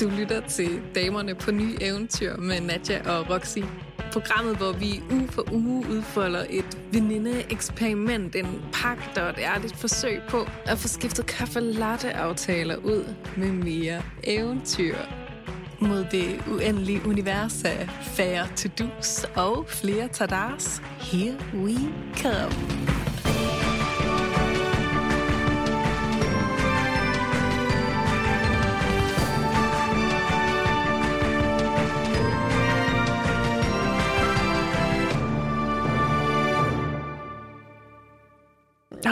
Du lytter til Damerne på Nye Eventyr med Nadja og Roxy. Programmet, hvor vi uge for uge udfolder et veninde-eksperiment, en pagt og et ærligt forsøg på at få skiftet kaffe latte aftaler ud med mere eventyr. Mod det uendelige univers af færre to-dos og flere tadars. Here we come.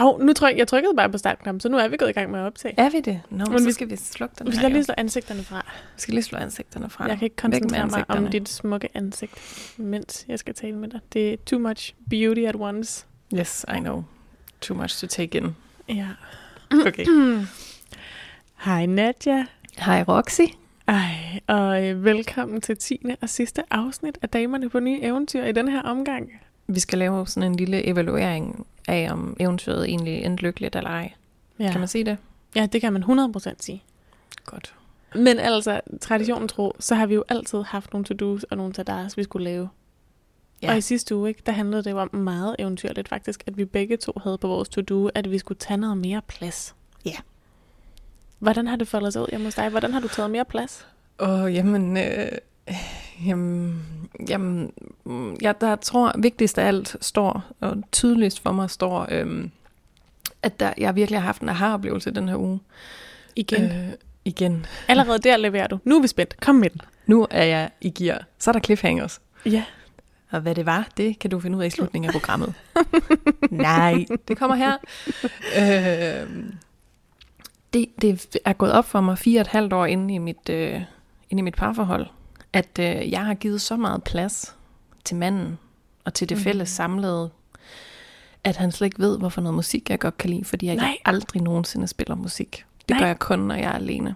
Hov, nu tror jeg, trykkede bare på startknappen, så nu er vi gået i gang med at optage. Er vi det? Nå, Men men så vi- skal vi slukke den Vi her. skal lige jo. slå ansigterne fra. Vi skal lige slå ansigterne fra. Jeg kan ikke koncentrere mig om dit smukke ansigt, mens jeg skal tale med dig. Det er too much beauty at once. Yes, I know. Too much to take in. Ja. Okay. Hej Nadja. Hej Roxy. Ej, og øh, velkommen til 10. og sidste afsnit af Damerne på Nye Eventyr i den her omgang. Vi skal lave sådan en lille evaluering af, om eventyret egentlig endte lykkeligt eller ej. Ja. Kan man sige det? ja, det kan man 100% sige. Godt. Men altså, traditionen tro, så har vi jo altid haft nogle to-dos og nogle tadars, vi skulle lave. Ja. Og i sidste uge, ikke, der handlede det jo om meget eventyrligt faktisk, at vi begge to havde på vores to-do, at vi skulle tage noget mere plads. Ja. Hvordan har det foldet sig ud hjemme hos dig? Hvordan har du taget mere plads? Og jamen, øh, jamen, jamen mm, jeg der tror vigtigst af alt står, og tydeligst for mig står, øh, at der, jeg virkelig har haft en aha-oplevelse den her uge. Igen. Øh, igen. Allerede der leverer du. Nu er vi spændt. Kom med den. Nu er jeg i gear. Så er der cliffhangers. Ja. Og hvad det var, det kan du finde ud af i slutningen af programmet. Nej, det kommer her. Øh, det, det er gået op for mig fire og et halvt år inde i mit, øh, inde i mit parforhold, at øh, jeg har givet så meget plads til manden og til det Mhm. fælles samlede, at han slet ikke ved, hvorfor noget musik jeg godt kan lide, fordi jeg Nej. aldrig nogensinde spiller musik. Det Nej. gør jeg kun, når jeg er alene.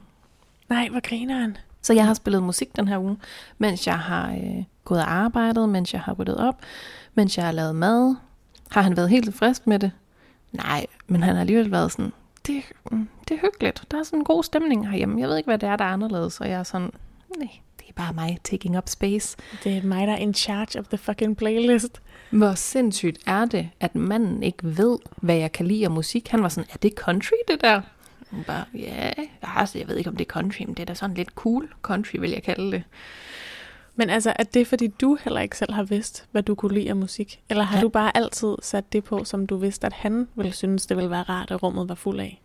Nej, hvor griner han? Så jeg har spillet musik den her uge, mens jeg har øh, gået og arbejdet, mens jeg har ryddet op, mens jeg har lavet mad. Har han været helt frisk med det? Nej, men han har alligevel været sådan, det, mm, det er hyggeligt. Der er sådan en god stemning herhjemme. Jeg ved ikke, hvad det er, der er anderledes. Og jeg er sådan, nej, er bare mig taking up space. Det er mig, der er in charge of the fucking playlist. Hvor sindssygt er det, at manden ikke ved, hvad jeg kan lide af musik. Han var sådan, er det country, det der? Hun bare, ja, altså, jeg ved ikke, om det er country, men det er da sådan lidt cool country, vil jeg kalde det. Men altså, er det fordi du heller ikke selv har vidst, hvad du kunne lide af musik? Eller har Ja. du bare altid sat det på, som du vidste, at han ville synes, det ville være rart, at rummet var fuld af?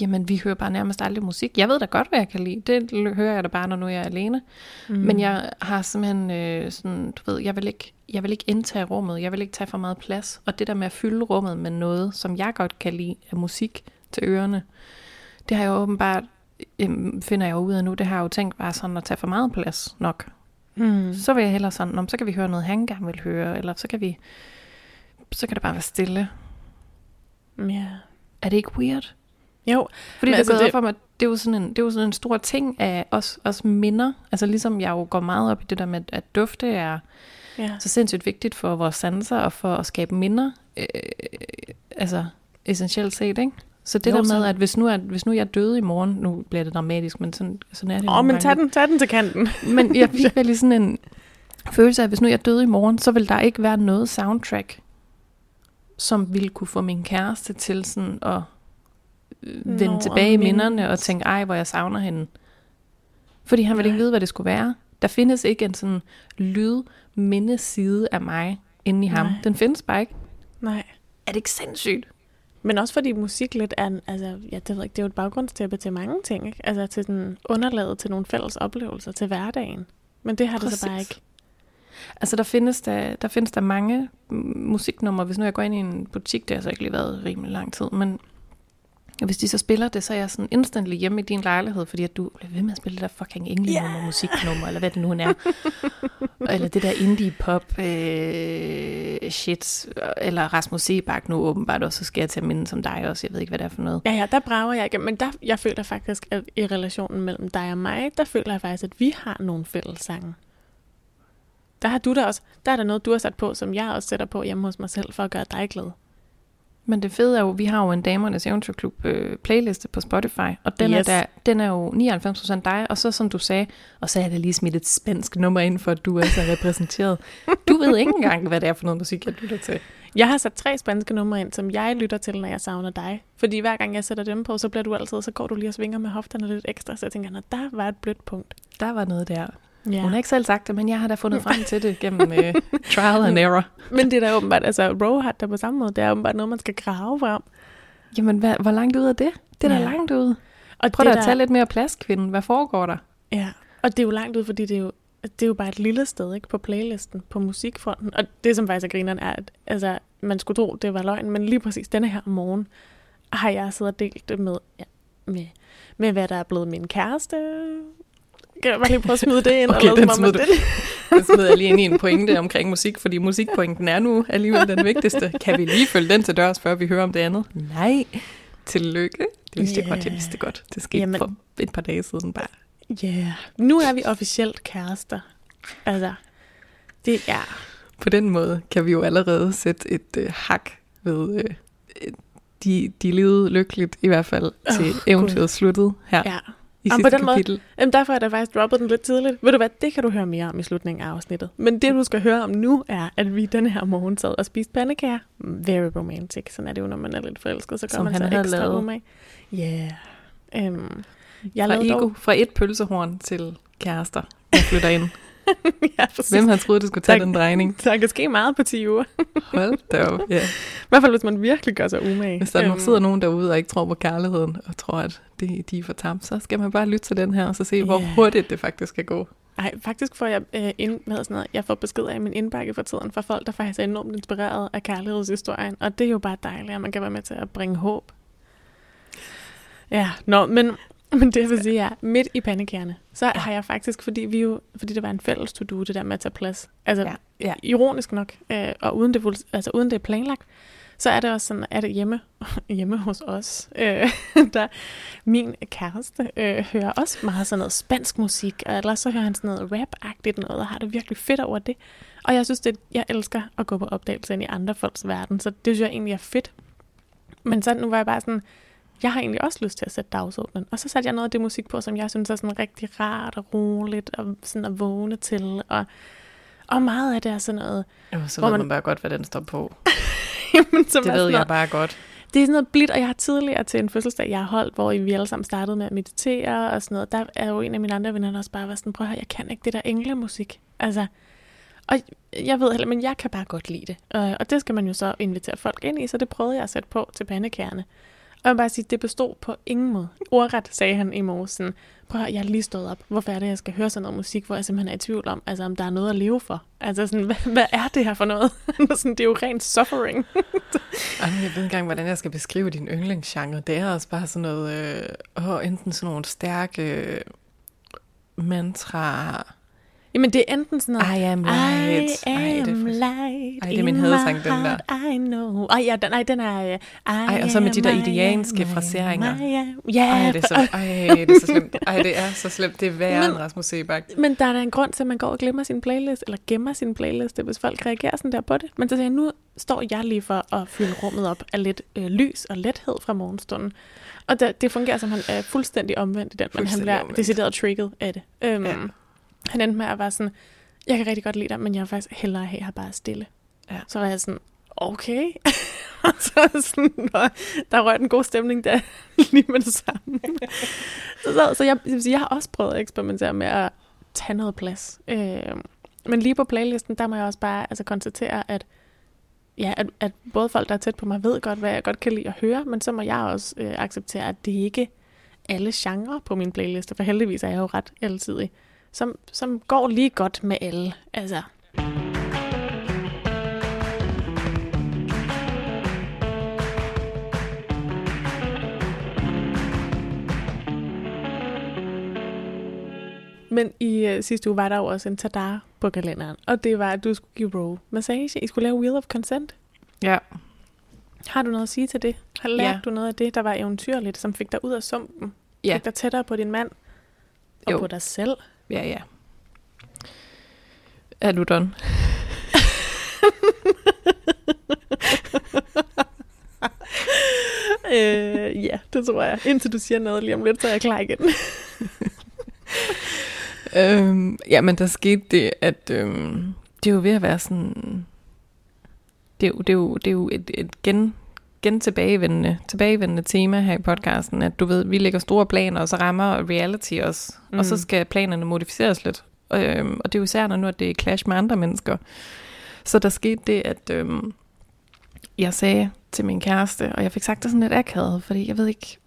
Jamen, vi hører bare nærmest aldrig musik. Jeg ved da godt, hvad jeg kan lide. Det hører jeg da bare, når nu jeg er alene. Mm. Men jeg har simpelthen øh, sådan, du ved, jeg vil, ikke, jeg vil ikke indtage rummet. Jeg vil ikke tage for meget plads. Og det der med at fylde rummet med noget, som jeg godt kan lide af musik til ørerne, det har jeg åbenbart, øhm, finder jeg ud af nu, det har jeg jo tænkt bare sådan at tage for meget plads nok. Mm. Så vil jeg hellere sådan, om så kan vi høre noget, han gerne vil høre, eller så kan vi, så kan det bare være stille. Ja. Er det ikke weird? Jo, Fordi det er altså, gået det- op for mig, det er jo sådan en, det er jo sådan en stor ting af os, os minder. Altså ligesom jeg jo går meget op i det der med, at dufte er ja. så sindssygt vigtigt for vores sanser og for at skabe minder. Øh, altså essentielt set, ikke? Så det Jo, der med, sådan. at hvis nu, er, hvis nu jeg er døde i morgen, nu bliver det dramatisk, men sådan, sådan er det Åh, oh, men tag den, tag den til kanten. Men jeg fik vel sådan en følelse af, at hvis nu jeg døde i morgen, så vil der ikke være noget soundtrack, som ville kunne få min kæreste til sådan at vende Nå, tilbage i minderne og tænke, ej, hvor jeg savner hende. Fordi han ville ikke vide, hvad det skulle være. Der findes ikke en sådan lyd mindeside af mig inde i ham. Nej. Den findes bare ikke. Nej. Er det ikke sindssygt? Men også fordi musik lidt er, en, altså, ja, det, ved ikke, det er jo et baggrundstæppe til mange ting, ikke? Altså til den underlaget til nogle fælles oplevelser til hverdagen. Men det har det så bare Præcis. ikke. Altså, der findes der, der, findes der mange musiknumre. Hvis nu jeg går ind i en butik, det har så ikke lige været rimelig lang tid, men hvis de så spiller det, så er jeg sådan instantly hjemme i din lejlighed, fordi at du bliver ved med at spille det der fucking englenummer, yeah. musiknummer, eller hvad det nu er. eller det der indie pop øh, shit, eller Rasmus Sebak nu åbenbart også, så skal jeg til at minde som dig også. Jeg ved ikke, hvad det er for noget. Ja, ja, der brager jeg ikke. Men der, jeg føler faktisk, at i relationen mellem dig og mig, der føler jeg faktisk, at vi har nogle fælles sange. Der har du da også, der er der noget, du har sat på, som jeg også sætter på hjemme hos mig selv, for at gøre dig glad. Men det fede er jo, vi har jo en Damernes Eventyrklub øh, playliste på Spotify, og den, Yes. er der, den er jo 99% dig, og så som du sagde, og så er der lige smidt et spansk nummer ind, for at du er repræsenteret. Du ved ikke engang, hvad det er for noget musik, jeg lytter til. Jeg har sat tre spanske numre ind, som jeg lytter til, når jeg savner dig. Fordi hver gang jeg sætter dem på, så bliver du altid, så går du lige og svinger med hofterne lidt ekstra. Så jeg tænker, at der var et blødt punkt. Der var noget der. Ja. Hun har ikke selv sagt det, men jeg har da fundet frem til det gennem øh, trial and error. Men det er da åbenbart, altså Row har det på samme måde. Det er åbenbart noget, man skal grave frem. Jamen, hvad, hvor langt ud er det? Det er da Ja. langt ud. Og Prøv det da at tage lidt mere plads, kvinden. Hvad foregår der? Ja, og det er jo langt ud, fordi det er jo, det er jo bare et lille sted ikke på playlisten, på musikfronten. Og det, som faktisk er grineren, er, at altså, man skulle tro, det var løgn, men lige præcis denne her morgen har jeg siddet og delt det med, ja, med, med, hvad der er blevet min kæreste. Kan jeg bare lige prøve at smide det ind? Okay, eller den smed at du. det, Så smider jeg lige ind i en pointe omkring musik, fordi musikpointen er nu alligevel den vigtigste. Kan vi lige følge den til dørs, før vi hører om det andet? Nej. Tillykke. Det vidste jeg Ja. godt, jeg vidste det godt. Det skete Jamen. for et par dage siden bare. Ja, yeah. nu er vi officielt kærester. Altså, det er... På den måde kan vi jo allerede sætte et øh, hak ved... Øh, de, de levede lykkeligt, i hvert fald til oh, eventyret sluttet her Ja. I Jamen, sidste på den måde- kapitel. Jamen, derfor er der faktisk droppet den lidt tidligt. Ved du hvad, det kan du høre mere om i slutningen af afsnittet. Men det, du skal høre om nu, er, at vi denne her morgen sad og spiste pandekager. Very romantic. Sådan er det jo, når man er lidt forelsket, så gør Som man sig ekstra lavet. Ja. Yeah. Um, jeg Fra, ego, dog... fra et pølsehorn til kærester, der flytter ind. ja, præcis. Hvem har troet, det skulle tage Tak. den drejning? Der kan ske meget på 10 uger. Hold da op. Ja. I hvert fald, hvis man virkelig gør sig umage. Hvis der Øhm, sidder nogen derude og ikke tror på kærligheden, og tror, at det, de er for tamt, så skal man bare lytte til den her, og så se, hvor Ja. hurtigt det faktisk kan gå. Ej, faktisk får jeg, øh, ind, hvad sådan noget, jeg får beskeder i min indbakke for tiden fra folk, der faktisk er enormt inspireret af kærlighedshistorien. Og det er jo bare dejligt, at man kan være med til at bringe håb. Ja, nå, men, men det vil sige er, midt i pandekærne, så ja. har jeg faktisk, fordi vi jo, fordi det var en fælles to-do, det der med at tage plads. Altså, ja. ja. ironisk nok, øh, og uden det, altså, uden det er planlagt, så er det også sådan, at det hjemme, hjemme hos os, øh, der min kæreste øh, hører også meget sådan noget spansk musik, og ellers så hører han sådan noget rap-agtigt noget, og har det virkelig fedt over det. Og jeg synes, det, jeg elsker at gå på opdagelse ind i andre folks verden, så det synes jeg egentlig er fedt. Men så nu var jeg bare sådan, jeg har egentlig også lyst til at sætte dagsordenen. Og så satte jeg noget af det musik på, som jeg synes er sådan rigtig rart og roligt, og sådan at vågne til, og, og meget af det er sådan noget, Jo, så ved man- man bare godt, hvad den står på. jamen, som Det ved jeg noget, bare godt. Det er sådan noget blidt, og jeg har tidligere til en fødselsdag, jeg har holdt, hvor vi alle sammen startede med at meditere og sådan noget. Der er jo en af mine andre venner, der også bare var sådan, prøv at høre, jeg kan ikke det der englemusik. Altså, og jeg ved heller, men jeg kan bare godt lide det. Og det skal man jo så invitere folk ind i, så det prøvede jeg at sætte på til pandekærne. Og jeg vil bare sige, det bestod på ingen måde. Ordret sagde han i morges sådan, prøv at jeg er lige stået op. Hvorfor er det, jeg skal høre sådan noget musik, hvor jeg simpelthen er i tvivl om, altså om der er noget at leve for? Altså sådan, hvad, hvad er det her for noget? sådan, det er jo rent suffering. Ej, men jeg ved ikke engang, hvordan jeg skal beskrive din yndlingsgenre. Det er også bare sådan noget, øh, åh, enten sådan nogle stærke øh, mantra. Jamen, det er enten sådan noget, I am light. I am det er min in hadesang, den der. I know. Ej, ja, den, nej, den er... øh, I Ej, og så med de der am, I italienske am, I fraseringer. Ja, Ej, det er så, ej, det er så slemt. Ej, det er så slemt. Det er værre Men- end Rasmus Sebak. men der er da en grund til, at man går og glemmer sin playlist, eller gemmer sin playlist, hvis folk reagerer sådan der på det. Men så siger jeg, nu står jeg lige for at fylde rummet op af lidt øh, lys og lethed fra morgenstunden. Og det, det fungerer som han er fuldstændig omvendt i den, men han bliver omvendt. decideret trigget af det. Øhm, Ja. Han endte med at være sådan, jeg kan rigtig godt lide dig, men jeg vil faktisk hellere have her bare stille. Ja. Så var jeg sådan, okay. og så sådan, der røg den gode stemning der lige med det samme. så, så, så jeg, jeg, sige, jeg har også prøvet at eksperimentere med at tage noget plads. Øh, men lige på playlisten, der må jeg også bare altså, konstatere, at, ja, at, at både folk, der er tæt på mig, ved godt, hvad jeg godt kan lide at høre, men så må jeg også øh, acceptere, at det ikke alle genrer på min playliste, for heldigvis er jeg jo ret altid, som, som går lige godt med alle. Altså, Men i øh, sidste uge var der jo også en tadar på kalenderen, og det var, at du skulle give Row massage. I skulle lave Wheel of Consent. Ja. Har du noget at sige til det? Har lært Ja. du noget af det, der var eventyrligt, som fik dig ud af sumpen? Ja. Fik dig tættere på din mand? Og Jo. på dig selv? Ja, ja. Er du done? øh, ja, det tror jeg. Indtil du siger noget lige om lidt, så er jeg klar igen. øhm, ja, men der skete det, at øhm, det er jo ved at være sådan... Det er jo, det er jo, det er jo et, et gen, gen tilbagevendende, tilbagevendende tema her i podcasten, at du ved, vi lægger store planer, og så rammer reality os, mm. og så skal planerne modificeres lidt. Øhm, og det er jo især, når nu at det er clash med andre mennesker. Så der skete det, at øhm, jeg sagde til min kæreste, og jeg fik sagt det sådan lidt akavet, fordi jeg ved ikke,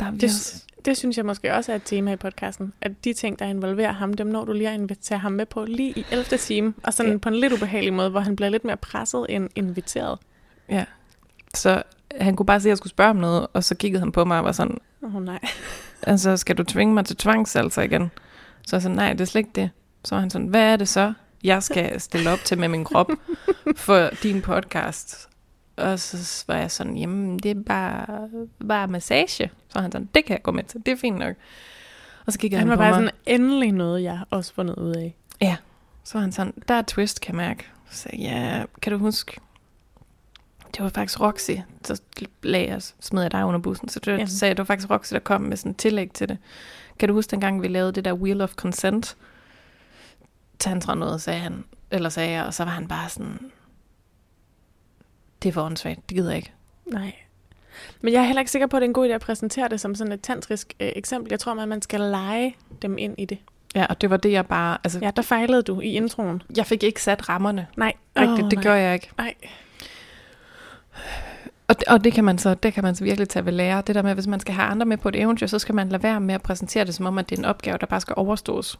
der er det, det synes jeg måske også er et tema i podcasten, at de ting, der involverer ham, dem når du lige at invitere ham med på lige i 11. time, og sådan ja. på en lidt ubehagelig måde, hvor han bliver lidt mere presset end inviteret. Ja, så han kunne bare se, at jeg skulle spørge om noget, og så kiggede han på mig og var sådan, åh oh, nej. altså, skal du tvinge mig til tvangsalser igen? Så jeg sagde, nej, det er slet ikke det. Så var han sådan, hvad er det så, jeg skal stille op til med min krop for din podcast? Og så var jeg sådan, jamen, det er bare, bare massage. Så var han sådan, det kan jeg gå med til, det er fint nok. Og så kiggede han, han var bare mig. sådan, endelig noget, jeg også fundet ud af. Ja, så var han sådan, der er twist, kan jeg mærke. Så sagde ja, kan du huske, det var faktisk Roxy, så lagde jeg, smed jeg dig under bussen. Så det, Ja. sagde jeg, det var faktisk Roxy, der kom med sådan et tillæg til det. Kan du huske dengang, vi lavede det der Wheel of Consent? Tantra noget, sagde han. Eller sagde jeg, og så var han bare sådan, det er for åndssvagt, det gider jeg ikke. Nej. Men jeg er heller ikke sikker på, at det er en god idé at præsentere det som sådan et tantrisk øh, eksempel. Jeg tror, at man skal lege dem ind i det. Ja, og det var det, jeg bare, altså, Ja, der fejlede du i introen. jeg fik ikke sat rammerne Nej. rigtigt, Åh, det nej. gør jeg ikke. Nej. Og det, og det kan man så, det kan man så virkelig tage ved lære. Det der med, at hvis man skal have andre med på et eventyr, så skal man lade være med at præsentere det som om, at det er en opgave, der bare skal overstås.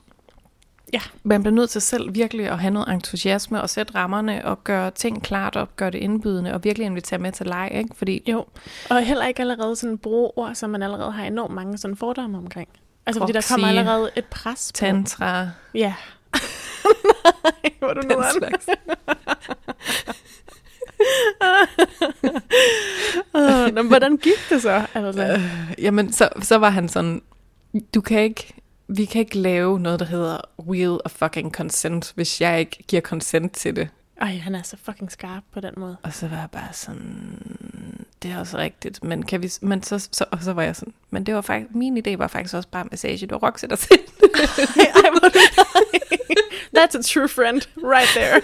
Ja. Man bliver nødt til selv virkelig at have noget entusiasme og sætte rammerne og gøre ting klart op, gøre det indbydende og virkelig invitere med til leg, ikke? Fordi Jo. Og heller ikke allerede sådan bruge ord, som man allerede har enormt mange sådan fordomme omkring. Altså, fordi der kommer allerede et pres på. tantra, Ja. Nej, hvor du den nu slags. Nå, Hvordan gik det så? Altså, Øh, jamen, så, så var han sådan, du kan ikke, vi kan ikke lave noget, der hedder wheel of fucking consent, hvis jeg ikke giver consent til det. ej, han er så fucking skarp på den måde. Og så var jeg bare sådan, det er også rigtigt, men kan vi, men så, så, og så var jeg sådan, men det var faktisk, min idé var faktisk også bare massage, det var Roxy, der sagde det. ej, hvor er du That's a true friend, right there.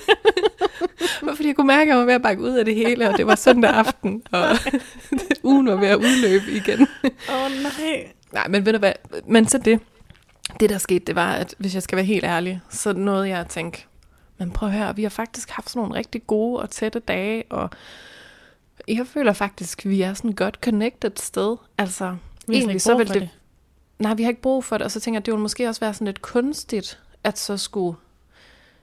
Fordi jeg kunne mærke, at jeg var ved at bakke ud af det hele, og det var søndag aften, og ugen var ved at udløbe igen. Åh, oh, nej. Nej, men ved du hvad, men så det, det der skete, det var, at hvis jeg skal være helt ærlig, så nåede jeg at tænke, men prøv at høre, vi har faktisk haft sådan nogle rigtig gode og tætte dage, og jeg føler faktisk, vi er sådan godt connected sted. Altså, Vi egentlig så vil for det, nej, vi har ikke brug for det, og så tænker jeg, det ville måske også være sådan lidt kunstigt, at så skulle,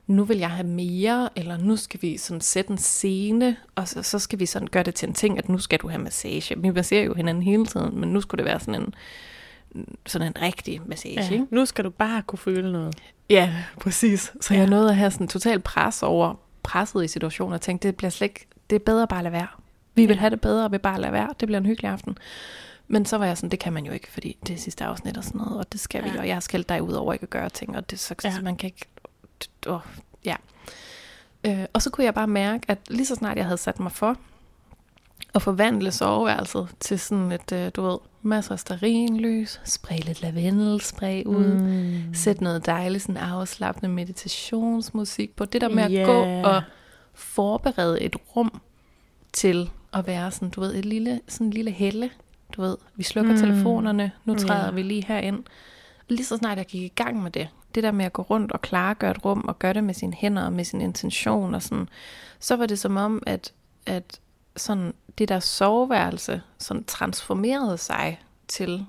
nu vil jeg have mere, eller nu skal vi sådan sætte en scene, og så, så skal vi sådan gøre det til en ting, at nu skal du have massage. Vi masserer jo hinanden hele tiden, men nu skulle det være sådan en, sådan en rigtig massage, Ja, ikke? nu skal du bare kunne føle noget. Ja, præcis. Så Ja. jeg nåede at have sådan total pres over presset i situationen, og tænkte, det bliver slet ikke, det er bedre bare at lade være. Vi vil Ja. have det bedre ved bare at lade være. Det bliver en hyggelig aften. Men så var jeg sådan, det kan man jo ikke, fordi det er sidste afsnit og sådan noget, og det skal vi, Ja. og jeg har skældt dig ud over ikke at gøre ting, og det så, Ja. ja. man kan ikke, åh, ja. Øh, og så kunne jeg bare mærke, at lige så snart jeg havde sat mig for at forvandle soveværelset til sådan et, øh, du ved, masser af stearinlys, spray lidt lavendelspray ud, Mm. Sæt noget dejligt, sådan afslappende meditationsmusik på. Det der med at gå og forberede et rum til at være sådan, du ved, et lille, sådan en lille helle. Du ved, vi slukker Mm. telefonerne, nu træder Ja. vi lige herind. Lige så snart jeg gik i gang med det, det der med at gå rundt og klargøre et rum, og gøre det med sine hænder og med sin intention og sådan, så var det som om, at, at sådan det der soveværelse sådan transformerede sig til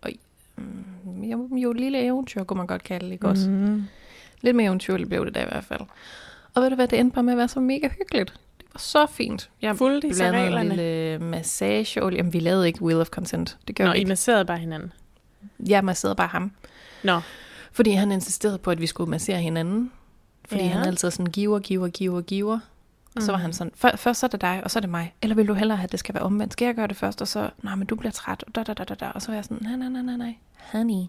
og, mm, jo, lille eventyr, kunne man godt kalde det, ikke også? Mm. Lidt mere eventyrligt blev det da i hvert fald. Og ved du hvad, det endte bare med at være så mega hyggeligt. Det var så fint. Jeg Fulgte I blandede en reglerne? lille massageolie. Jamen, vi lavede ikke Wheel of Consent. Det gør Nå, vi I ikke. masserede bare hinanden. Jeg masserede bare ham. Nå, Fordi han insisterede på, at vi skulle massere hinanden. Fordi ja. han altid sådan giver, giver, giver, giver. Og så var han sådan, "Før- først så er det dig, og så er det mig. Eller vil du hellere have, at det skal være omvendt? Skal jeg gøre det først, og så, nej, men du bliver træt, og da, da, da, da, da. Og så var jeg sådan, nej, nej, nej, nej, nej, honey.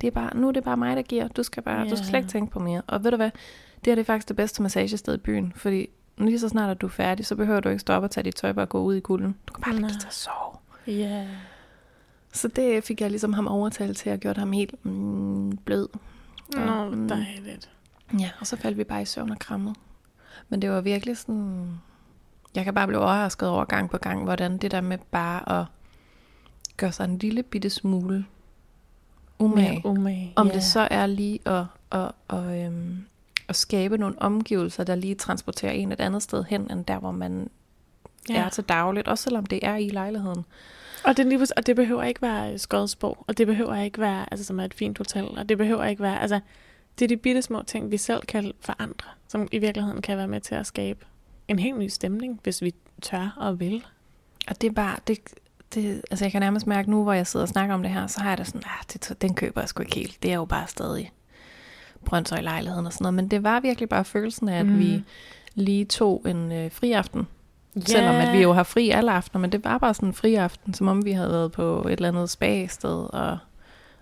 Det er bare, nu er det bare mig, der giver. Du skal bare, du skal slet ikke tænke på mere. Og ved du hvad, det her det er faktisk det bedste massagested i byen, fordi lige så snart at du er færdig, så behøver du ikke stoppe og tage dit tøj og gå ud i kulden. Du kan bare ligge dig at sove. Ja. Så det fik jeg ligesom ham overtalt til, at gjort ham helt mm, blød. Nå, hvor mm. dejligt. Ja, og så faldt vi bare i søvn og krammede. Men det var virkelig sådan... Jeg kan bare blive overrasket over gang på gang, hvordan det der med bare at gøre sig en lille bitte smule umage. Mere umage. Om ja. det så er lige at, at, at, øhm, at skabe nogle omgivelser, der lige transporterer en et andet sted hen, end der, hvor man ja. er til dagligt. Også selvom det er i lejligheden. Og det, lige, og det behøver ikke være Skodsborg, og det behøver ikke være, altså som er et fint hotel, og det behøver ikke være, altså det er de bitte små ting, vi selv kan forandre, som i virkeligheden kan være med til at skabe en helt ny stemning, hvis vi tør og vil. Og det er bare, det, det, altså jeg kan nærmest mærke nu, hvor jeg sidder og snakker om det her, så har jeg det sådan, ah, det, den køber jeg sgu ikke helt. Det er jo bare stadig Brøndshøj lejligheden og sådan noget. Men det var virkelig bare følelsen af, at Mm. vi lige tog en øh, friaften. Yeah. Selvom at vi jo har fri alle aftener, men det var bare sådan en friaften, som om vi havde været på et eller andet spa-sted, og,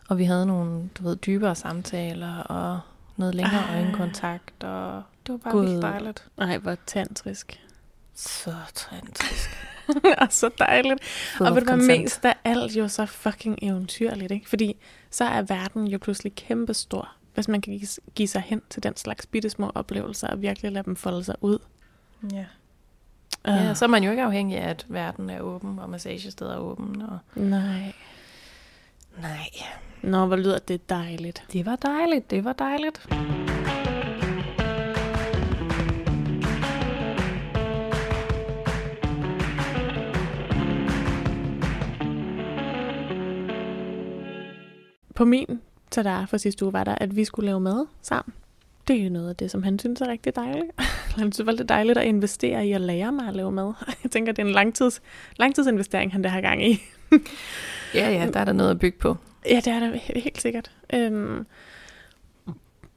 og vi havde nogle, du ved, dybere samtaler, og noget længere Ej. øjenkontakt, og det var bare Gud. virkelig dejligt. Nej, hvor tantrisk. Så tantrisk. og så dejligt. Full og ved du hvad mest af alt jo så fucking eventyrligt, ikke? Fordi så er verden jo pludselig kæmpestor, hvis man kan give, give sig hen til den slags bitte små oplevelser, og virkelig lade dem folde sig ud. Ja. Uh, Ja, så er man jo ikke afhængig af, at verden er åben, og massagesteder er åben. Og... Nej. Nej. Nå, hvor lyder det dejligt. Det var dejligt, det var dejligt. På min tada for sidste uge var der, at vi skulle lave mad sammen. Det er jo noget af det, som han synes er rigtig dejligt. han synes, det er dejligt at investere i at lære mig at lave mad. Jeg tænker, det er en langtids, langtidsinvestering, han det har gang i. Ja, ja, der er der noget at bygge på. Ja, det er der helt sikkert. Øhm,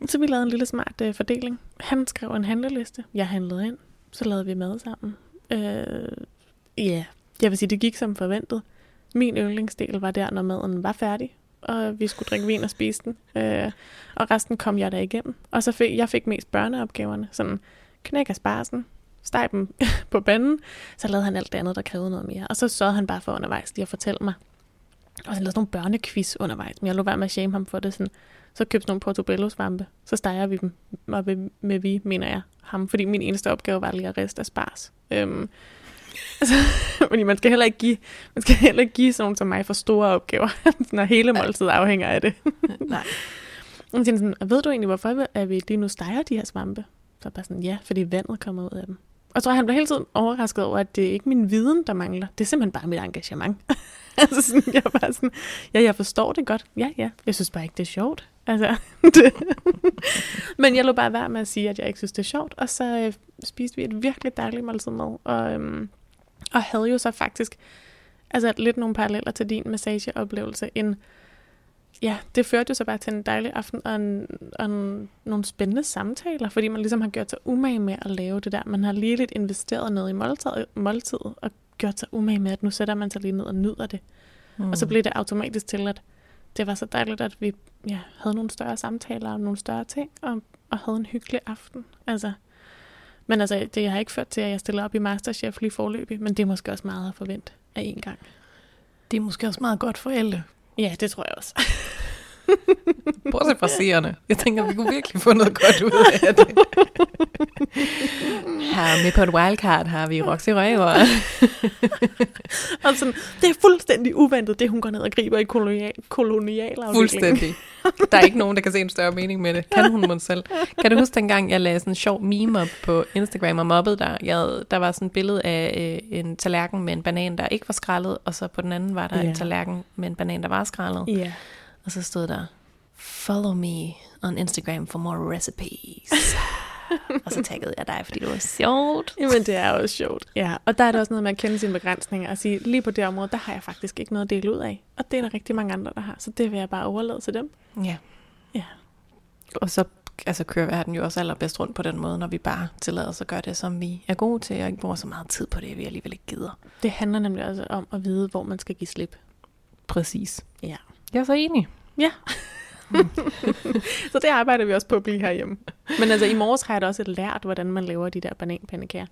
så vi lavede en lille smart øh, fordeling. Han skrev en handleliste. Jeg handlede ind. Så lavede vi mad sammen. Øh, ja, jeg vil sige, det gik som forventet. Min yndlingsdel var der, når maden var færdig, og vi skulle drikke vin og spise den. Øh, og resten kom jeg der igennem. Og så fik jeg fik mest børneopgaverne. Sådan knæk sparsen, steg dem på banden, Så lavede han alt det andet, der krævede noget mere. Og så sørgede han bare for undervejs lige at fortælle mig, og så lavede sådan nogle børnequiz undervejs, men jeg lå være med at shame ham for det. Sådan. Så købte nogle portobello-svampe, så steger vi dem, og med, med vi, mener jeg, ham, fordi min eneste opgave var at riste spars. Øhm, altså, fordi man skal heller ikke give, man skal heller ikke give sådan nogle som mig for store opgaver, når hele måltidet afhænger af det. Nej. Og så sådan, ved du egentlig, hvorfor er vi lige nu steger de her svampe? Så er bare sådan, ja, fordi vandet kommer ud af dem. Og jeg tror, han blev hele tiden overrasket over, at det er ikke min viden, der mangler. Det er simpelthen bare mit engagement. altså sådan, jeg var sådan, ja, jeg forstår det godt. Ja, ja. Jeg synes bare ikke, det er sjovt. Altså, det. Men jeg lå bare være med at sige, at jeg ikke synes, det er sjovt. Og så øh, spiste vi et virkelig dejligt måltid med. Og, øhm, og havde jo så faktisk altså lidt nogle paralleller til din massageoplevelse. En, ja, det førte jo så bare til en dejlig aften og, en, og en, nogle spændende samtaler, fordi man ligesom har gjort sig umage med at lave det der. Man har lige lidt investeret noget i måltid, måltid og gjort sig umage med, at nu sætter man sig lige ned og nyder det. Mm. Og så blev det automatisk til, at det var så dejligt, at vi ja, havde nogle større samtaler om nogle større ting, og, og havde en hyggelig aften. Altså, men altså, det har ikke ført til, at jeg stiller op i Masterchef lige forløbig, men det er måske også meget at forvente af en gang. Det er måske også meget godt for alle. Ja, det tror jeg også. Bortset fra seerne. Jeg tænker, vi kunne virkelig få noget godt ud af det. Her med på et wildcard har vi Roxy Røver. Og sådan, det er fuldstændig uventet, det hun går ned og griber i kolonial, kolonialafdelingen. Fuldstændig. Der er ikke nogen, der kan se en større mening med det. Kan hun måske selv? Kan du huske dengang, jeg lagde sådan en sjov meme op på Instagram og mobbede der? Jeg der var sådan et billede af øh, en tallerken med en banan, der ikke var skrællet, og så på den anden var der Ja. en tallerken med en banan, der var skrællet. Ja. Og så stod der, follow me on Instagram for more recipes. og så taggede jeg dig, fordi det var sjovt. Jamen, det er også sjovt. Ja, og der er det også noget med at kende sine begrænsninger og sige, lige på det område, der har jeg faktisk ikke noget at dele ud af. Og det er der rigtig mange andre, der har. Så det vil jeg bare overlade til dem. Ja. Ja. Og så altså, kører verden jo også allerbedst rundt på den måde, når vi bare tillader os at gøre det, som vi er gode til, og ikke bruger så meget tid på det, vi alligevel ikke gider. Det handler nemlig også om at vide, hvor man skal give slip. Præcis. Ja. Jeg er så enig. Ja. så det arbejder vi også på at blive herhjemme. Men altså, i morges har jeg da også lært, hvordan man laver de der bananpandekager.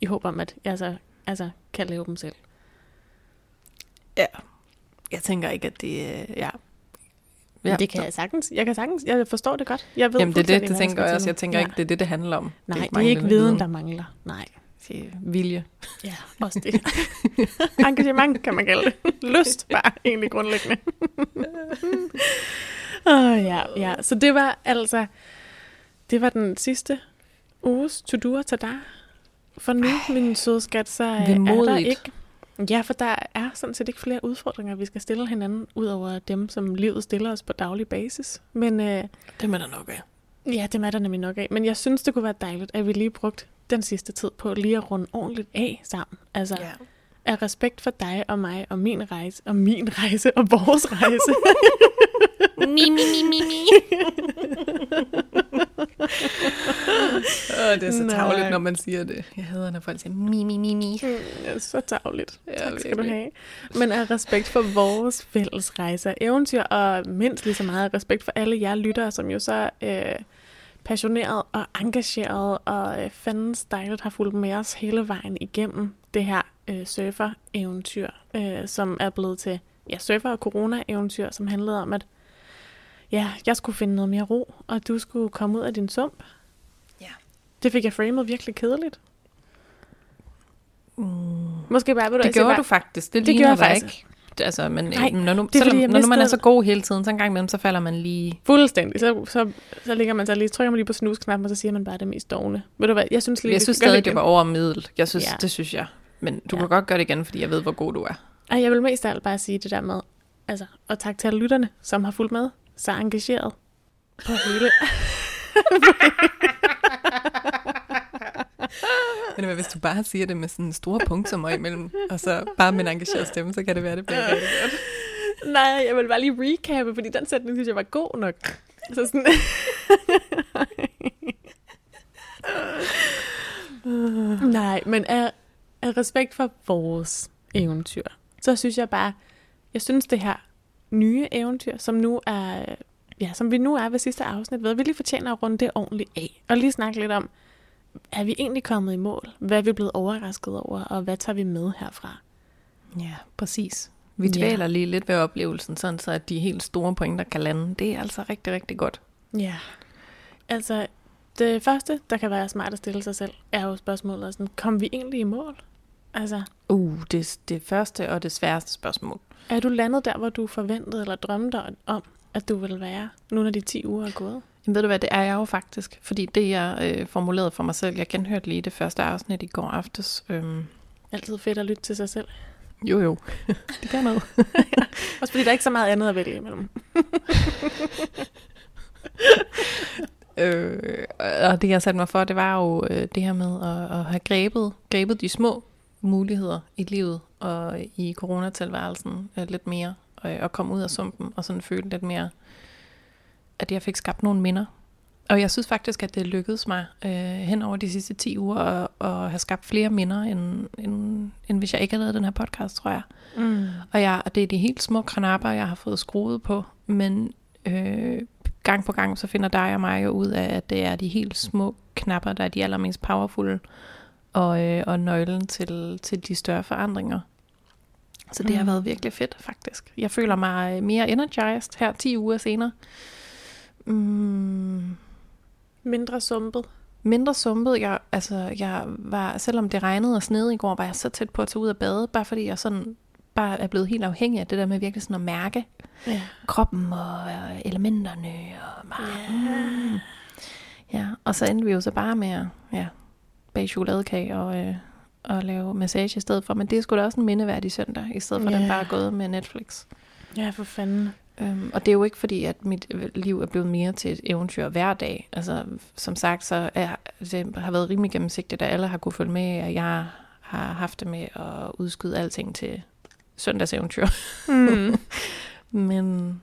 I håb om, at jeg altså, altså kan lave dem selv. Ja. Jeg tænker ikke, at det... øh, Ja. Ja, det kan jeg sagtens. Jeg kan sagtens. Jeg forstår det godt. Jeg ved Jamen det er det, det tænker jeg også. Jeg tænker ja. ikke, det er det, det handler om. Nej, det er, manglende ikke viden, der mangler. Nej. Det er vilje. Ja, også det. Engagement kan man kalde det. Lyst bare egentlig grundlæggende. oh, ja, ja. Så det var altså, det var den sidste uges to-do til dig. For nu, Ej, min søde skat, så øh, er der ikke... Ja, for der er sådan set ikke flere udfordringer, vi skal stille hinanden, ud over dem, som livet stiller os på daglig basis. Men øh, Det er der nok af. Ja, det er der nemlig nok af. Men jeg synes, det kunne være dejligt, at vi lige brugte den sidste tid på lige at runde ordentligt af sammen. Altså, ja. af respekt for dig og mig og min rejse, og min rejse og vores rejse. Mi, mi, mi, mi. Åh, det er så tavligt, når man siger det. Jeg hader, når folk siger mi, mi, mi, mi. Ja, så tavligt. Ja, tak skal du have. Men af respekt for vores fælles rejse og eventyr, og mindst lige så meget respekt for alle jer lyttere, som jo så øh, passioneret og engageret og øh, fandens dejligt har fulgt med os hele vejen igennem det her øh, surfer-eventyr, øh, som er blevet til ja, surfer- og corona-eventyr, som handlede om, at ja, jeg skulle finde noget mere ro, og du skulle komme ud af din sump. Ja. Det fik jeg framet virkelig kedeligt. Mm. Måske bare, vil du Det siger gjorde bare, du faktisk. Det, Det gjorde jeg faktisk. ikke. Altså, men Nej, når, nu, det er, selvom, fordi når nu man er så god hele tiden, så en gang imellem, så falder man lige... Fuldstændig. Så, så, så ligger man så lige, trykker man lige på snusknappen, og så siger man bare det mest dogne. Ved du hvad, jeg synes lige, Jeg synes stadig, det var over middel. Jeg synes, Ja. Det synes jeg. Men du Ja. kan godt gøre det igen, fordi jeg ved, hvor god du er. Ej, jeg vil mest af alt bare sige det der med, altså, og tak til alle lytterne, som har fulgt med, så engageret på hele. Men hvad, hvis du bare siger det med sådan store punktsummer imellem, og så bare med en engageret stemme, så kan det være, det bliver rigtig godt. Nej, jeg vil bare lige recappe, fordi den sætning synes jeg var god nok. Så sådan... Nej, men af, af respekt for vores eventyr, så synes jeg bare, jeg synes det her nye eventyr, som nu er, ja, som vi nu er ved sidste afsnit, ved, vi lige fortjener at runde det ordentligt af. Og lige snakke lidt om, er vi egentlig kommet i mål? Hvad er vi blevet overrasket over, og hvad tager vi med herfra? Ja, præcis. Vi Ja. dvæler lige lidt ved oplevelsen, sådan så at de helt store pointer kan lande. Det er altså rigtig, rigtig godt. Ja, altså det første, der kan være smart at stille sig selv, er jo spørgsmålet, sådan, kom vi egentlig i mål? Altså, Uh, det, det første og det sværeste spørgsmål. Er du landet der, hvor du forventede eller drømte om, at du ville være, nu når de 10 uger er gået? Jamen, ved du hvad, det er jeg jo faktisk. Fordi det, jeg øh, formulerede for mig selv, jeg genhørte lige det første afsnit i går aftes. Øhm, Altid fedt at lytte til sig selv. jo, jo. det gør noget. Også fordi der er ikke så meget andet at vælge imellem. Øh, og det, jeg satte mig for, det var jo øh, det her med at, at have grebet, grebet de små muligheder i livet og i coronatilværelsen øh, lidt mere, og komme ud af sumpen og sådan føle lidt mere, at jeg fik skabt nogle minder. Og jeg synes faktisk, at det lykkedes mig øh, hen over de sidste 10 uger at, at have skabt flere minder, end, end, end hvis jeg ikke havde lavet den her podcast, tror jeg. Mm. Og, jeg, og det er de helt små kranapper, jeg har fået skruet på, men øh, gang på gang, så finder dig og mig jo ud af, at det er de helt små knapper, der er de allermest powerfulde, og, øh, og nøglen til, til de større forandringer. Så det har Mm. været virkelig fedt, faktisk. Jeg føler mig mere energized her 10 uger senere. Mm, Mindre sumpet. mindre sumpet. Jeg, altså, jeg var, selvom det regnede og snede i går, var jeg så tæt på at tage ud og bade, bare fordi jeg sådan bare er blevet helt afhængig af det der med virkelig sådan at mærke Ja. kroppen og øh, elementerne og bare, mm. ja, og så endte vi jo så bare med at ja, bage chokoladekage og, øh, og lave massage i stedet for, men det er sgu da også en mindeværdig søndag, i stedet for yeah. den bare er gået med Netflix. Ja, for fanden. Um, og det er jo ikke fordi, at mit øh, liv er blevet mere til et eventyr hver dag. Altså, som sagt, så er, det har været rimelig gennemsigtigt, at alle har kunne følge med, og jeg har haft det med at udskyde alting til søndagseventyr. Mm. Men,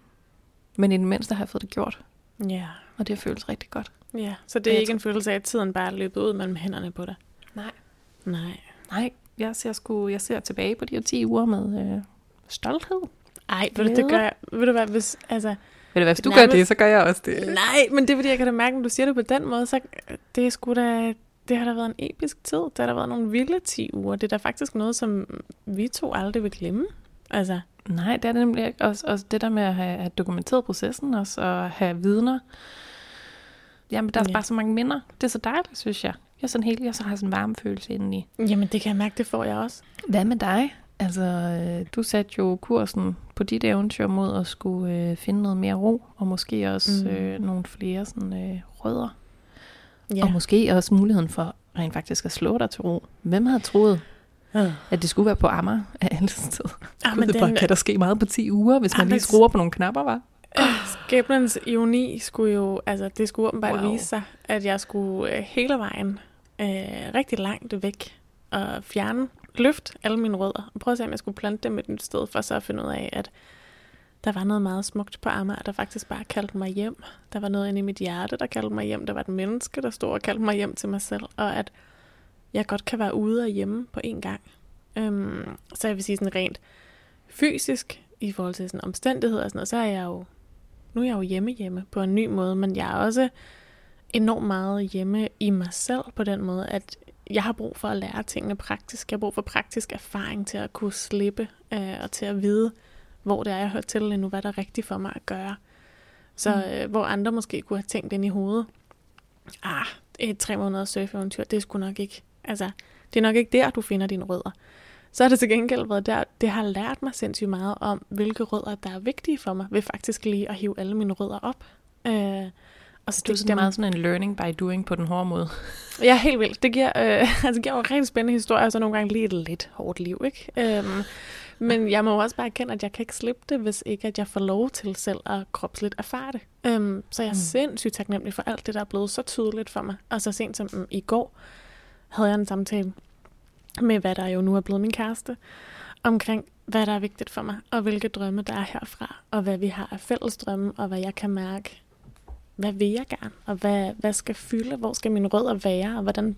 men i det mindste har jeg fået det gjort, ja. og det føles rigtig godt. Ja, så det er ikke en følelse af, at tiden bare er løbet ud mellem hænderne på dig? Nej. Nej. Nej, jeg ser, sgu, jeg ser tilbage på de her 10 uger med øh, stolthed. Ej, ved du, det gør jeg. Ved du hvad, hvis, altså, Ved du hvad, hvis du Nærmest- gør det, så gør jeg også det. Nej, men det er fordi, jeg kan da mærke, når du siger det på den måde, så det er sgu da, det har da været en episk tid. Der har der været nogle vilde 10 uger. Det er da faktisk noget, som vi to aldrig vil glemme. Altså, Nej, det er det nemlig ikke. Også, også det der med at have, have dokumenteret processen også, og have vidner. Jamen, der er Ja. bare så mange minder. Det er så dejligt, synes jeg. Jeg er sådan helt, jeg så har sådan en varme følelse indeni. jamen det kan jeg mærke, det får jeg også. Hvad med dig? Altså, øh, du satte jo kursen på dit eventyr mod at skulle øh, finde noget mere ro, og måske også Mm. øh, nogle flere sådan, øh, rødder. Ja. Og måske også muligheden for rent faktisk at slå dig til ro. Hvem havde troet, Øh. at det skulle være på Amager af alle steder? Ah, Gud, men det bare, den, kan der ske meget på 10 uger, hvis Ah, man lige men- skruer på nogle knapper, var? Skæbnens ironi skulle jo, altså det skulle åbenbart Wow. vise sig, at jeg skulle øh, hele vejen øh, rigtig langt væk og fjerne, løft alle mine rødder, og prøve at se, om jeg skulle plante dem et nyt sted, for så at finde ud af, at der var noget meget smukt på Amager, der faktisk bare kaldte mig hjem. Der var noget inde i mit hjerte, der kaldte mig hjem. Der var et menneske, der stod og kaldte mig hjem til mig selv, og at jeg godt kan være ude og hjemme på én gang. Øhm, så jeg vil sige sådan rent fysisk, i forhold til sådan omstændigheder og sådan noget, så er jeg jo nu er jeg jo hjemme hjemme på en ny måde, men jeg er også enormt meget hjemme i mig selv på den måde, at jeg har brug for at lære tingene praktisk. Jeg har brug for praktisk erfaring til at kunne slippe øh, og til at vide, hvor det er, jeg hører til lige nu, hvad der er rigtigt for mig at gøre. Så Mm. øh, hvor andre måske kunne have tænkt ind i hovedet, ah, et tre måneder surfeventyr, det er sgu nok ikke, altså, det er nok ikke der, du finder dine rødder. Så har det til gengæld været der, det har lært mig sindssygt meget om, hvilke rødder, der er vigtige for mig, ved faktisk lige at hive alle mine rødder op. Øh, og Du er stikke sådan dem meget sådan en learning by doing på den hårde måde. Ja, helt vildt. Det giver, øh, altså, det giver jo en rigtig spændende historie, og så nogle gange lige et lidt hårdt liv, ikke? Øhm, men jeg må jo også bare erkende, at jeg kan ikke slippe det, hvis ikke at jeg får lov til selv at kropsligt erfare det. Øhm, så jeg er Mm. mm. sindssygt taknemmelig for alt det, der er blevet så tydeligt for mig. Og så sent som mm, i går havde jeg en samtale med, hvad der jo nu er blevet min kæreste, omkring, hvad der er vigtigt for mig, og hvilke drømme der er herfra, og hvad vi har af fælles drømme, og hvad jeg kan mærke, hvad vil jeg gerne, og hvad, hvad skal fylde, hvor skal mine rødder være, og hvordan,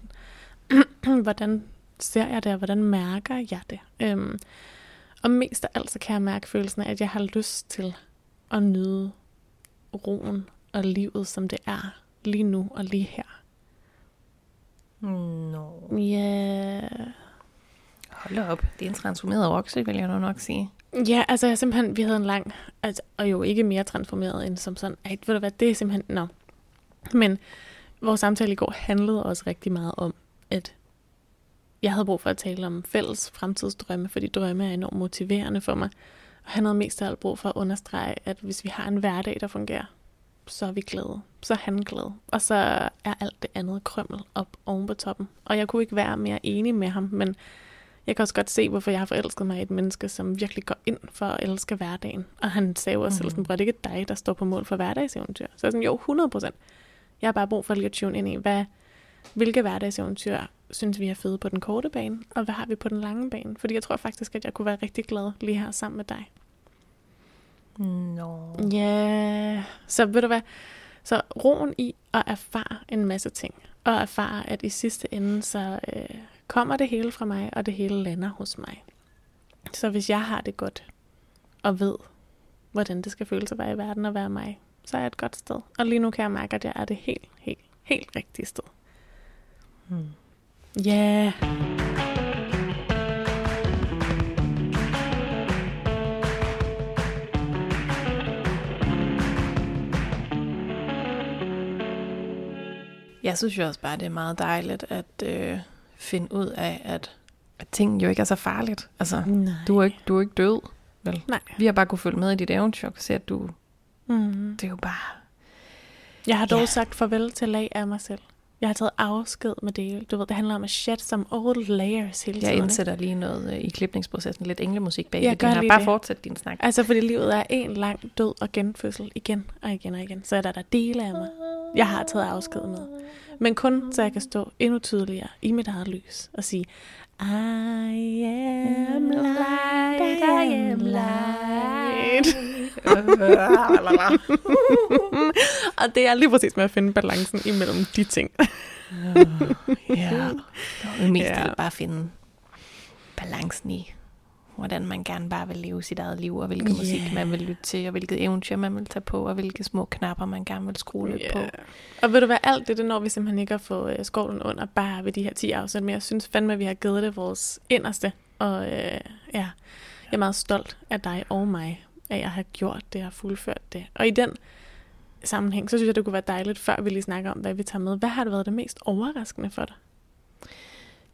hvordan ser jeg det, og hvordan mærker jeg det. Øhm, og mest af alt, så kan jeg mærke følelsen af, at jeg har lyst til at nyde roen og livet, som det er lige nu og lige her. No. Ja, Hold op. Det er en transformeret okse, vil jeg nu nok sige. Ja, altså jeg simpelthen, vi havde en lang, altså, og jo ikke mere transformeret end som sådan, ej, ved du hvad, det er simpelthen, nå. Men vores samtale i går handlede også rigtig meget om, at jeg havde brug for at tale om fælles fremtidsdrømme, fordi drømme er enormt motiverende for mig. Og han havde mest af alt brug for at understrege, at hvis vi har en hverdag, der fungerer, så er vi glade. Så er han glad. Og så er alt det andet krømmel op oven på toppen. Og jeg kunne ikke være mere enig med ham, men jeg kan også godt se, hvorfor jeg har forelsket mig i et menneske, som virkelig går ind for at elske hverdagen. Og han sagde jo også selv, Mhm. sådan, "Bror, det er ikke dig, der står på mål for hverdagseventyr. Så jeg er sådan, jo, 100 procent. Jeg har bare brug for lige at tune ind i, hvad, hvilke hverdagseventyr synes vi er fede på den korte bane, og hvad har vi på den lange bane? Fordi jeg tror faktisk, at jeg kunne være rigtig glad lige her sammen med dig. No. Ja, yeah. så ved du hvad? Så roen i at erfare en masse ting, og erfare, at i sidste ende, så øh, kommer det hele fra mig, og det hele lander hos mig. Så hvis jeg har det godt, og ved, hvordan det skal føles at være i verden og være mig, så er jeg et godt sted. Og lige nu kan jeg mærke, at jeg er det helt, helt, helt rigtige sted. Hmm. Ja. Yeah. Jeg synes jo også bare, det er meget dejligt at øh, finde ud af, at, at ting jo ikke er så farligt. Altså, Nej. du er ikke, du er ikke død, vel? Nej. Vi har bare kunne følge med i dit eventyr og se, at du, Mm. det er jo bare... Jeg har dog Ja. sagt farvel til lag af mig selv. Jeg har taget afsked med det. Du ved, det handler om at shed some old layers hele Jeg tiden. ikke? indsætter lige noget øh, i klipningsprocessen, lidt englemusik bag Jeg det. her. Bare det. fortsæt din snak. Altså, fordi livet er en lang død og genfødsel igen og igen og igen. Så er der der dele af mig, jeg har taget afsked med. Men kun så jeg kan stå endnu tydeligere i mit eget lys og sige, I am light, I am light. og det er lige præcis med at finde balancen imellem de ting. ja. Og mest Ja. ja. bare finde balancen i, hvordan man gerne bare vil leve sit eget liv, og hvilken yeah. musik man vil lytte til, og hvilket eventyr man vil tage på, og hvilke små knapper man gerne vil skrue lidt på. Og ved du hvad, alt det, det når vi simpelthen ikke at få øh, skovlen under, bare ved de her 10 afsnit, men jeg synes fandme, at vi har givet det vores inderste, og øh, ja, jeg er meget stolt af dig og mig, at jeg har gjort det og fuldført det. Og i den sammenhæng, så synes jeg, det kunne være dejligt, før vi lige snakker om, hvad vi tager med. Hvad har det været det mest overraskende for dig?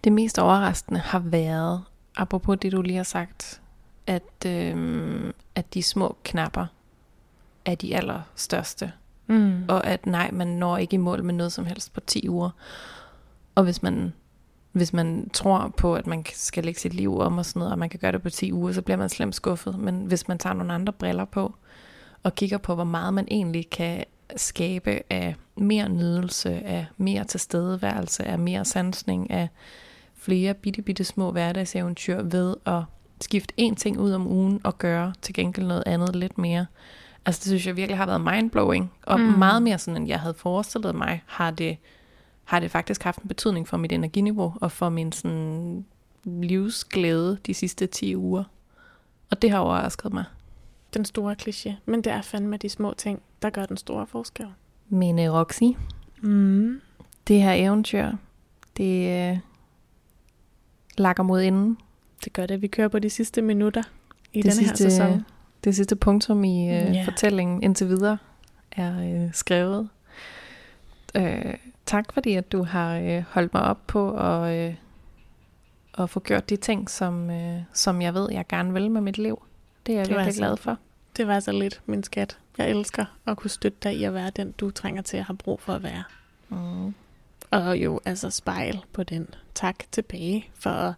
Det mest overraskende har været, apropos det du lige har sagt, at, øhm, at de små knapper er de allerstørste. Mm. Og at nej, man når ikke i mål med noget som helst på 10 uger. Og hvis man, hvis man tror på, at man skal lægge sit liv om og sådan noget, og man kan gøre det på 10 uger, så bliver man slemt skuffet. Men hvis man tager nogle andre briller på, og kigger på, hvor meget man egentlig kan skabe af mere nydelse, af mere tilstedeværelse, af mere sansning, af flere bitte, bitte små hverdagseventyr ved at skifte én ting ud om ugen og gøre til gengæld noget andet lidt mere. Altså det synes jeg virkelig har været mindblowing, og Mm. meget mere sådan, end jeg havde forestillet mig, har det, har det faktisk haft en betydning for mit energiniveau og for min sådan, livsglæde de sidste 10 uger. Og det har overrasket mig. Den store kliché, men det er fandme de små ting, der gør den store forskel. Men uh, Roxy, Mm. det her eventyr, det uh, lakker mod enden. Det gør det. Vi kører på de sidste minutter i Det den her sæson. Det sidste punktum i Ja. yeah. fortællingen indtil videre er uh, skrevet. Uh, tak fordi, at du har uh, holdt mig op på at, uh, at få gjort de ting, som, uh, som jeg ved, jeg gerne vil med mit liv. Det er jeg Det virkelig altså- glad for. Det var så lidt, min skat. Jeg elsker at kunne støtte dig i at være den, du trænger til at have brug for at være. Mm. Og jo, altså spejl på den. Tak tilbage for at,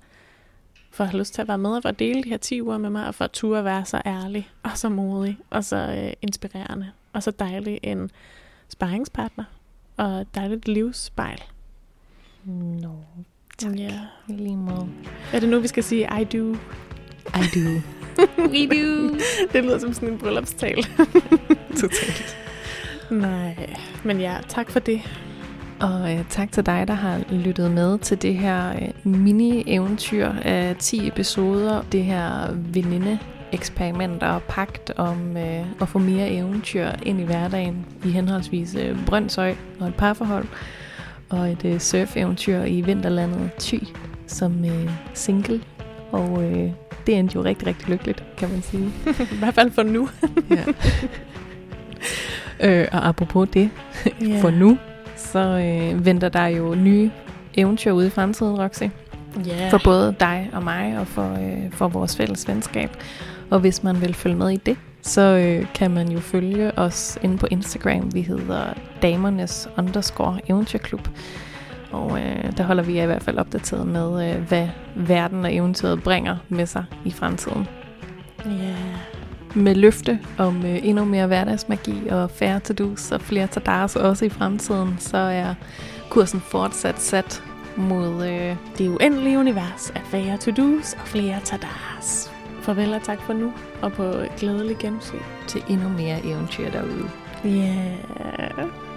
for at have lyst til at være med og for at dele de her 10 uger med mig, og for at turde være så ærlig, og så modig, og så øh, inspirerende, og så dejlig en sparringspartner, og dejligt livsspejl. No, tak. Ja. Lige måde. Er det nu, vi skal sige I do? I do. We do. det lyder som sådan en bryllupstal. Totalt. Nej, men ja, tak for det. Og øh, tak til dig, der har lyttet med til det her øh, mini-eventyr af 10 episoder. Det her veninde-eksperiment og pagt om øh, at få mere eventyr ind i hverdagen i henholdsvis øh, Brøndshøj og et parforhold. Og et øh, surf-eventyr i vinterlandet Thy som øh, single. Og øh, det endte jo rigtig, rigtig lykkeligt, kan man sige. I hvert fald for nu. Ja. øh, og apropos det, for nu, så øh, venter der jo nye eventyr ude i fremtiden, Roxy. Ja. For både dig og mig, og for, øh, for vores fælles venskab. Og hvis man vil følge med i det, så øh, kan man jo følge os inde på Instagram. Vi hedder damernes underscore eventyrklub. Og øh, der holder vi jer i hvert fald opdateret med, øh, hvad verden og eventyret bringer med sig i fremtiden. Ja. Med løfte om øh, endnu mere hverdagsmagi og færre to-dos og flere tadars også i fremtiden, så er kursen fortsat sat mod øh, Det uendelige univers af færre to-dos og flere tadars. Farvel og tak for nu, og på glædelig gensyn. til endnu mere eventyr derude. Ja. Yeah.